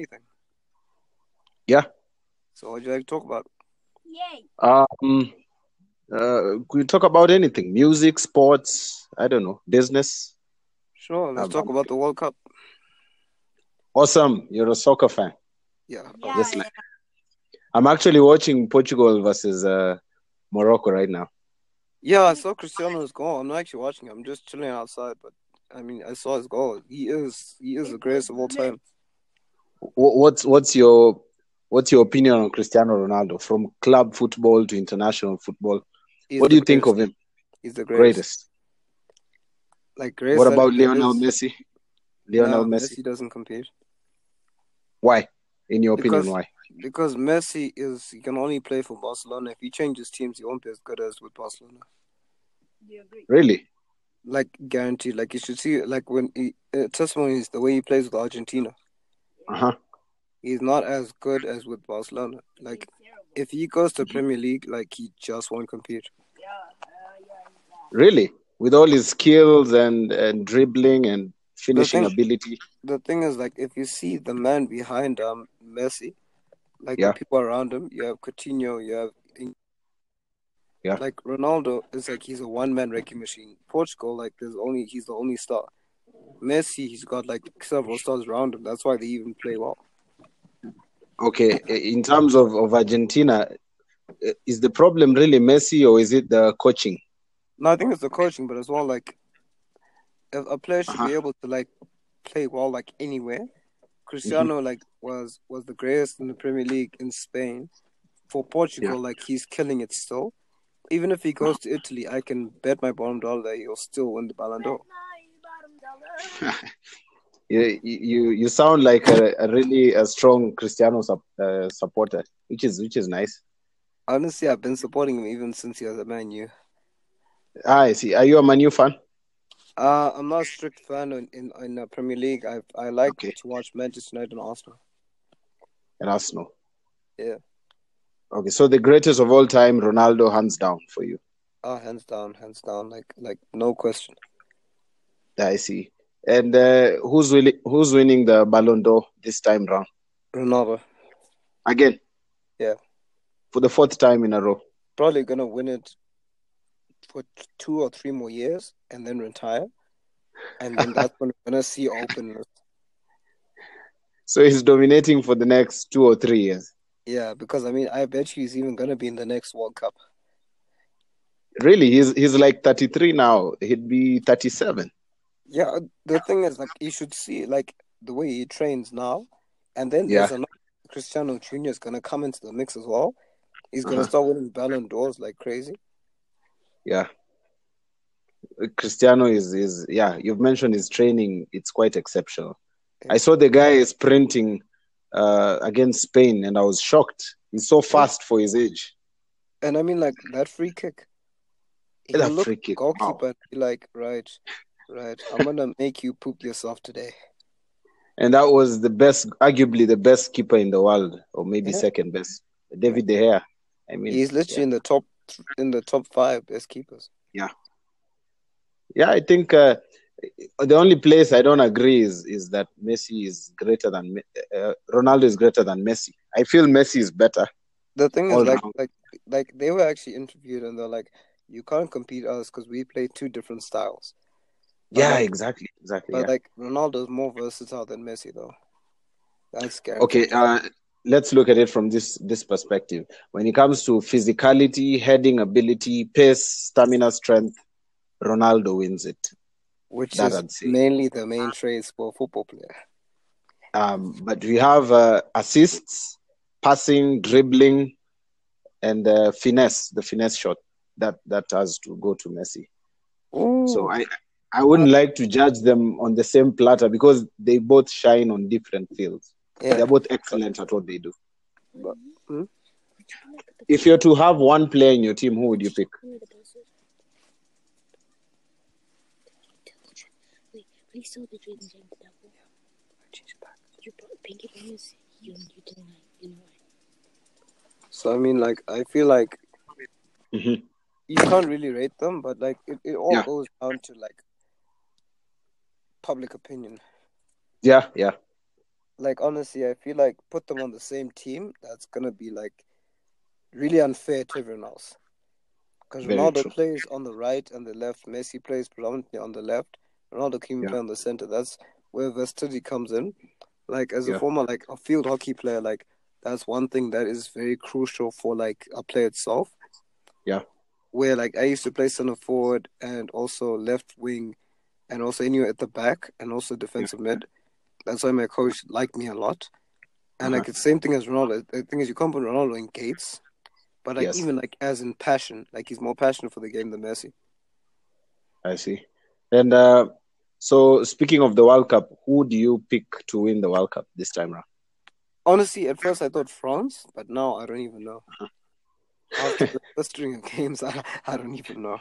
anything. Yeah. So, what would you like to talk about? Yay. Um, uh, could you talk about anything? Music, sports, I don't know, business? Sure, let's Um, talk about the World Cup. Awesome. You're a soccer fan. Yeah. Yeah, Yes, yeah. like- I'm actually watching Portugal versus uh, Morocco right now. Yeah, I saw Cristiano's goal. I'm not actually watching. I'm just chilling outside, but I mean, I saw his goal. He is he is the greatest of all time. Wh- What's what's your what's your opinion on Cristiano Ronaldo from club football to international football? He's what do you think of him? He's the greatest. Greatest. Like greatest. What about there Lionel. Messi? Lionel No, Messi. Messi doesn't compete Why? In your opinion, Because- why? because Messi is he can only play for Barcelona. If he changes teams, he won't be as good as with Barcelona. Do you agree? Really? Like guaranteed. Like you should see. Like when he uh, testimonies the way he plays with Argentina. Uh huh. He's not as good as with Barcelona. Like if he goes to Premier League, like he just won't compete. Yeah, uh, yeah, yeah. Really? With all his skills and, and dribbling and finishing thing- ability. the thing is like if you see the man behind um Messi, like Yeah. the people around him, you have Coutinho, you have Yeah. like Ronaldo is like he's a one man wrecking machine. Portugal, like there's only he's the only star. Messi, he's got like several stars around him. That's why they even play well. Okay, in terms of, of Argentina, is the problem really Messi or is it the coaching? No, I think it's the coaching, but as well like if a player should Uh-huh. be able to like play well like anywhere. Cristiano Mm-hmm. like was was the greatest in the Premier League in Spain. For Portugal, like he's killing it still. Even if he goes to Italy, I can bet my bottom dollar that he'll still win the Ballon d'Or. You you, you sound like a, a really a strong Cristiano uh, supporter, which is which is nice. Honestly, I've been supporting him even since he was a Man U. Ah, I see. Are you a Man Manu fan? Uh, I'm not a strict fan in in, in the Premier League. I I like Okay. to watch Manchester United and Arsenal. And Arsenal. Yeah. Okay, so the greatest of all time, Ronaldo, hands down for you. Ah, hands down, hands down, like like no question. I see. And uh, who's winning? Who's winning the Ballon d'Or this time round? Ronaldo Again? Yeah. For the fourth time in a row. probably gonna win it for two or three more years and then retire, and then that's when we're gonna see openness. So he's dominating for the next two or three years. Yeah, because I mean, I bet you he's even gonna be in the next World Cup. Really, he's he's like 33 now. He'd be 37. Yeah, the thing is, like, you should see like the way he trains now, and then Yeah. there's another Cristiano Junior is gonna come into the mix as well. He's gonna Uh-huh. start winning Ballon d'Ors like crazy. Yeah. Cristiano is is yeah. You've mentioned his training. It's quite exceptional. I saw the guy is sprinting uh, against Spain, and I was shocked. He's so fast for his age. And I mean, like that free kick. He That free kick, goalkeeper be like, right, right, I'm gonna make you poop yourself today. And that was the best, arguably the best keeper in the world, or maybe Yeah. second best. David De Gea. I mean, He's literally in the top in the top five best keepers. yeah, Yeah, I think uh, the only place I don't agree is is that Messi is greater than uh, Ronaldo is greater than Messi. I feel Messi is better. The thing is, like, like, like they were actually interviewed, and they're like, "You can't compete us because we play two different styles." Yeah, like- exactly, exactly. But yeah. like Ronaldo is more versatile than Messi, though. That's scary. Okay, uh, let's look at it from this this perspective. When it comes to physicality, heading ability, pace, stamina, strength, Ronaldo wins it. which that is mainly the main traits for a football player. Um, but we have uh, assists, passing, dribbling, and uh, finesse. The finesse shot that that has to go to Messi. Ooh. So I I wouldn't like to judge them on the same platter because they both shine on different fields. yeah, They're both excellent at what they do. But- hmm? If you're to have one player in your team, who would you pick? Please tell the Drayden James that boy. You put pinky promise. You you didn't like. You know so I mean, like, I feel like Mhm. you can't really rate them, but like, it, it all Yeah. goes down to like public opinion. Yeah, yeah. like honestly, I feel like put them on the same team. That's gonna be like really unfair to everyone else. Because Ronaldo true. plays on the right and the left. Messi plays predominantly on the left. Ronaldo can Yeah. play on the center. That's where versatility comes in. Like as a Yeah. former like a field hockey player, like that's one thing that is very crucial for like a player itself. Yeah. Where like I used to play center forward and also left wing, and also anywhere at the back and also defensive mid. That's why my coach liked me a lot. And like Uh-huh. it's the same thing as Ronaldo. The thing is, you can't put Ronaldo in gates, but like Yes. even like as in passion, like he's more passionate for the game than Messi. I see. And uh, so, speaking of the World Cup, who do you pick to win the World Cup this time round? Honestly, at first I thought France, but now I don't even know. Uh-huh. After the first string of games, I, I don't even know.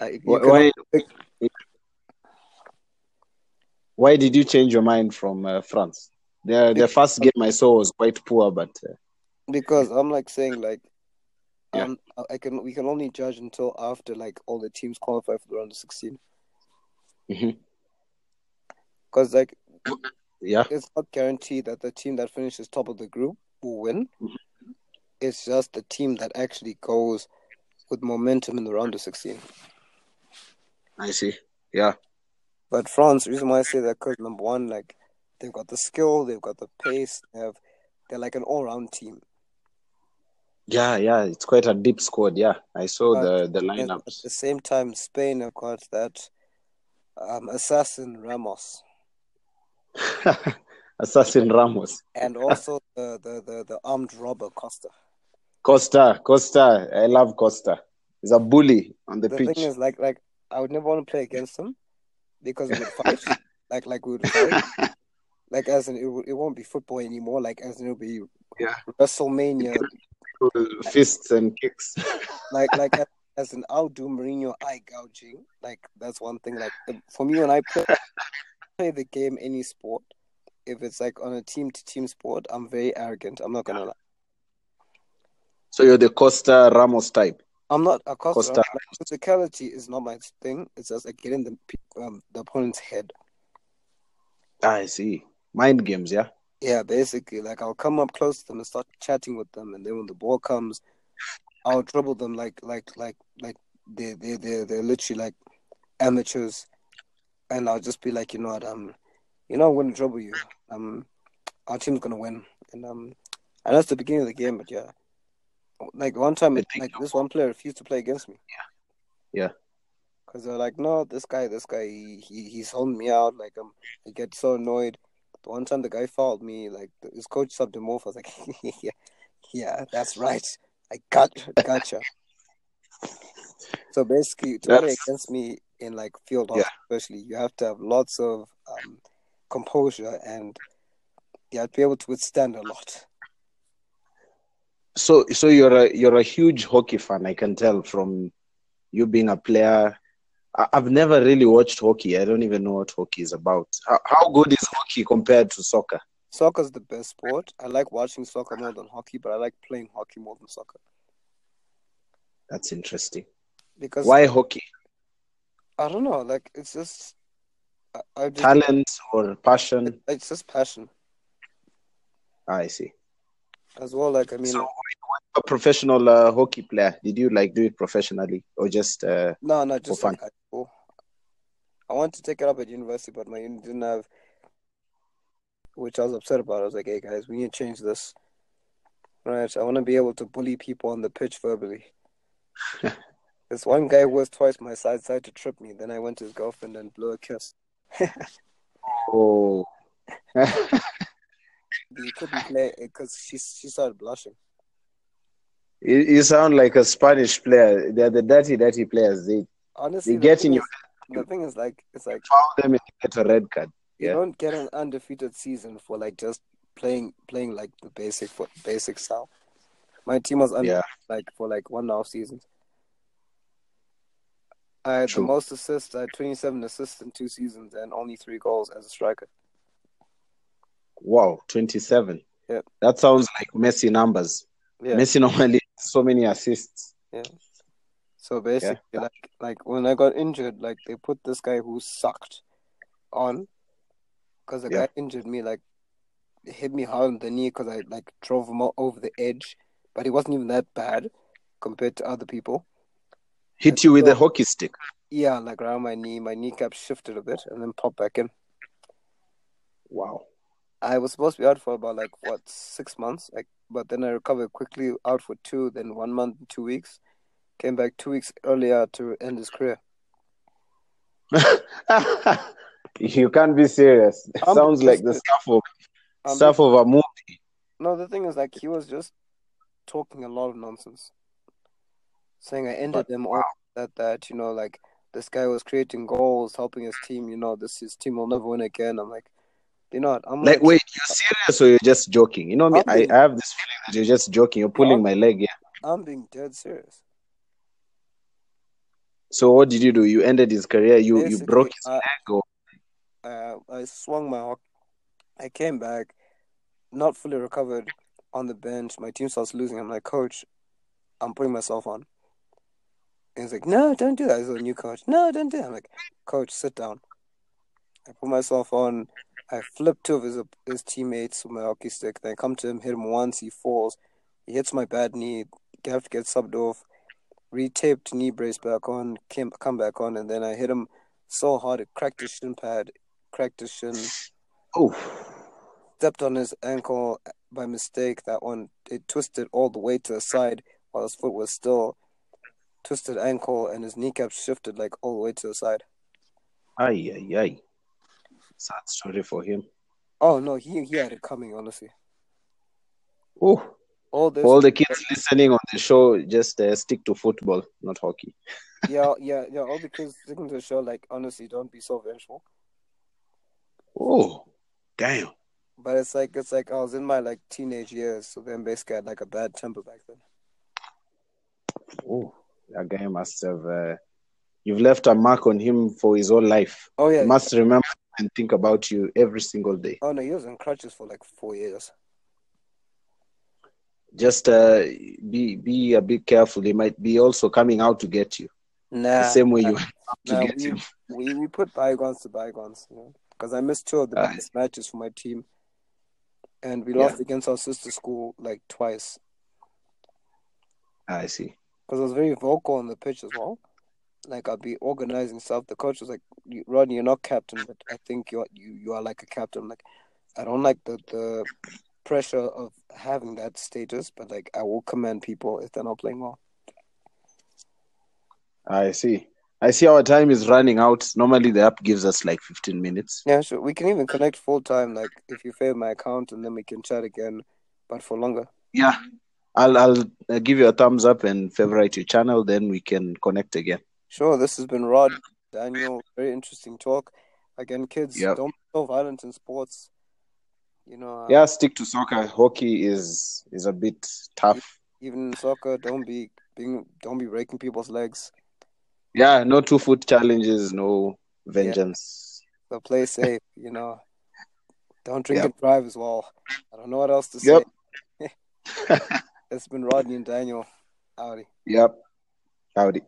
You Why, why, did you change your mind from uh, France? The the first game I saw was quite poor, but uh, because I'm like saying like, Yeah. um, I can we can only judge until after like all the teams qualify for the round of 16. Mhm. Because like yeah, it's not guaranteed that the team that finishes top of the group will win. Mm-hmm. It's just the team that actually goes with momentum in the round of 16. I see. Yeah, But France, the reason why I say that, because number one, like they've got the skill, they've got the pace, they have, they're like an all-round team. yeah, yeah. It's quite a deep squad. Yeah, I saw the the And at the same time, Spain have got that um, assassin Ramos, Assassin Ramos, and also the, the, the, the armed robber Costa. Costa, Costa. I love Costa. He's a bully on the, The pitch. thing is, like, like I would never want to play against him because we would fight, like, like we would fight. Like as in, it, w- it won't be football anymore. Like as in, it'll be Yeah. WrestleMania. Fists and kicks. like like as, as an I'll do Mourinho eye gouging. Like that's one thing. Like the- for me, when I play, play the game, any sport, if it's like on a team to team sport, I'm very arrogant. I'm not gonna lie. so you're the Costa Ramos type. I'm not a Costa. Costa. Like, physicality is not my thing. It's just like getting the um, the opponent's head. I see. Mind games, yeah. Yeah, basically, like I'll come up close to them and start chatting with them, and then when the ball comes, I'll trouble them like like like like they they they they're literally like amateurs, and I'll just be like, you know what, um, you know, I'm gonna trouble you, um, our team's gonna win, and um, and that's the beginning of the game, but yeah, like one time, it, like this one player refused to play against me. Yeah. yeah. Because they're like, no, this guy, this guy, he, he he's holding me out. Like, um, I get so annoyed. The one time the guy fouled me, like his coach subbed him off. I was like, yeah, yeah, that's right. I got gotcha. so basically, to play against me in like field Yeah. especially, you have to have lots of um, composure and you have to be able to withstand a lot. So, so you're a you're a huge hockey fan. I can tell from you being a player. I- I've never really watched hockey. I don't even know what hockey is about. How, how good is hockey compared to soccer? soccer is the best sport. I like watching soccer more than hockey, but I like playing hockey more than soccer That's interesting. because Why hockey? I don't know. Like it's just, I, I just Talent or passion? it's just passion Ah, I see. As well. Like I mean, So, a professional uh, hockey player. Did you like do it professionally or just? Uh, no, no, just for fun. like. I wanted to take it up at university, but my uni didn't have, which I was upset about. I was like, "Hey guys, we need to change this." Right, I want to be able to bully people on the pitch verbally. this one guy was twice my size, tried to trip me. Then I went to his girlfriend and blew a kiss. oh, He couldn't play because she she started blushing. you, you sound like a Spanish player. They're the dirty, dirty players. They Honestly, They the get in your is- The thing is, like, it's like foul them and get a red card. you Yeah. don't get an undefeated season for like just playing playing like the basic foot basic style. My team was under Yeah. like for like one and a half seasons. I had True. the most assists. I had twenty seven assists in two seasons and only three goals as a striker. Wow, 27. Yeah. That sounds like Messi numbers. Yeah. Messi normally so many assists. Yeah. So basically, like like when I got injured, like they put this guy who sucked on, because the Yeah. guy injured me like hit me hard on the knee because I like drove him over the edge, but he wasn't even that bad compared to other people. Hit you with a hockey stick. Yeah, like around my knee, my kneecap shifted a bit and then popped back in. Wow. I was supposed to be out for about like what six months, like, but then I recovered quickly, out for two, then one month, two weeks. Came back two weeks earlier to end his career. you can't be serious. It I'm sounds like the stuff of Um, stuff of a movie. No, the thing is, like, he was just talking a lot of nonsense, saying I ended But, him all that that you know, like this guy was creating goals, helping his team. You know, this his team will never win again. I'm like, you know what? I'm Like, gonna- wait, you're serious or you're just joking? You know me, I'm I, being- I have this feeling that you're just joking. You're pulling my leg Yeah. I'm being dead serious. So what did you do? You ended his career. You you broke his I- leg. Or uh, I swung my hook. I came back, not fully recovered, on the bench. My team starts losing. I'm like, Coach, I'm putting myself on. And he's like, No, don't do that. He's a new coach. No, don't do that. I'm like, Coach, sit down. I put myself on. I flip two of his his teammates with my hockey stick. Then I come to him, hit him once. He falls. He hits my bad knee. I have to get subbed off. Retaped knee brace back on. Came come back on, and then I hit him so hard it cracked his shin pad, cracked his shin, oh, stepped on his ankle uh, by mistake. That one it twisted all the way to the side while his foot was still twisted ankle, and his kneecap shifted like all the way to the side. ay ay ay. Sad story for him. Oh no, he he had it coming. Honestly, Oh, all all the kids listening on the show, just uh, stick to football, not hockey. Yeah, yeah, yeah. All the kids sticking to the show. Like honestly, don't be so vengeful. Oh, damn. But it's like it's like I was in my like teenage years, so then basically I had like a bad temper back then. Oh, that guy must have. Uh, you've left a mark on him for his whole life. Oh yeah. Must remember and think about you every single day. Oh no, he was in crutches for like four years. Just uh, be be a bit careful. He might be also coming out to get you Nah. the same way you went out to get we, him. we we put bygones to bygones, you know, because I missed two of the matches for my team, and we Yeah. lost against our sister school like twice. I see. Because I was very vocal on the pitch as well. Like I'll be organizing stuff. The coach was like, "You- "Rodney, you're not captain, but I think you are, you you are like a captain." I'm like, I don't like the the pressure of having that status, but like I will command people if they're not playing well. I see. I see our time is running out. Normally the app gives us like 15 minutes. Yeah, sure. We can even connect full time. Like if you fail my account, and then we can chat again, but for longer. Yeah. I'll I'll uh, give you a thumbs up and favorite your channel. Then we can connect again. Sure. This has been Rod, Daniel. Very interesting talk. Again, kids, Yep. don't be so violent in sports. You know, uh, Yeah, stick to soccer. Hockey is is a bit tough. even in soccer, don't be being, don't be breaking people's legs. Yeah, no two foot challenges, no vengeance. So play safe. You know, don't drink Yep. and drive as well. I don't know what else to say. Yep. It's been Rodney and Daniel. Howdy. Yep. Howdy.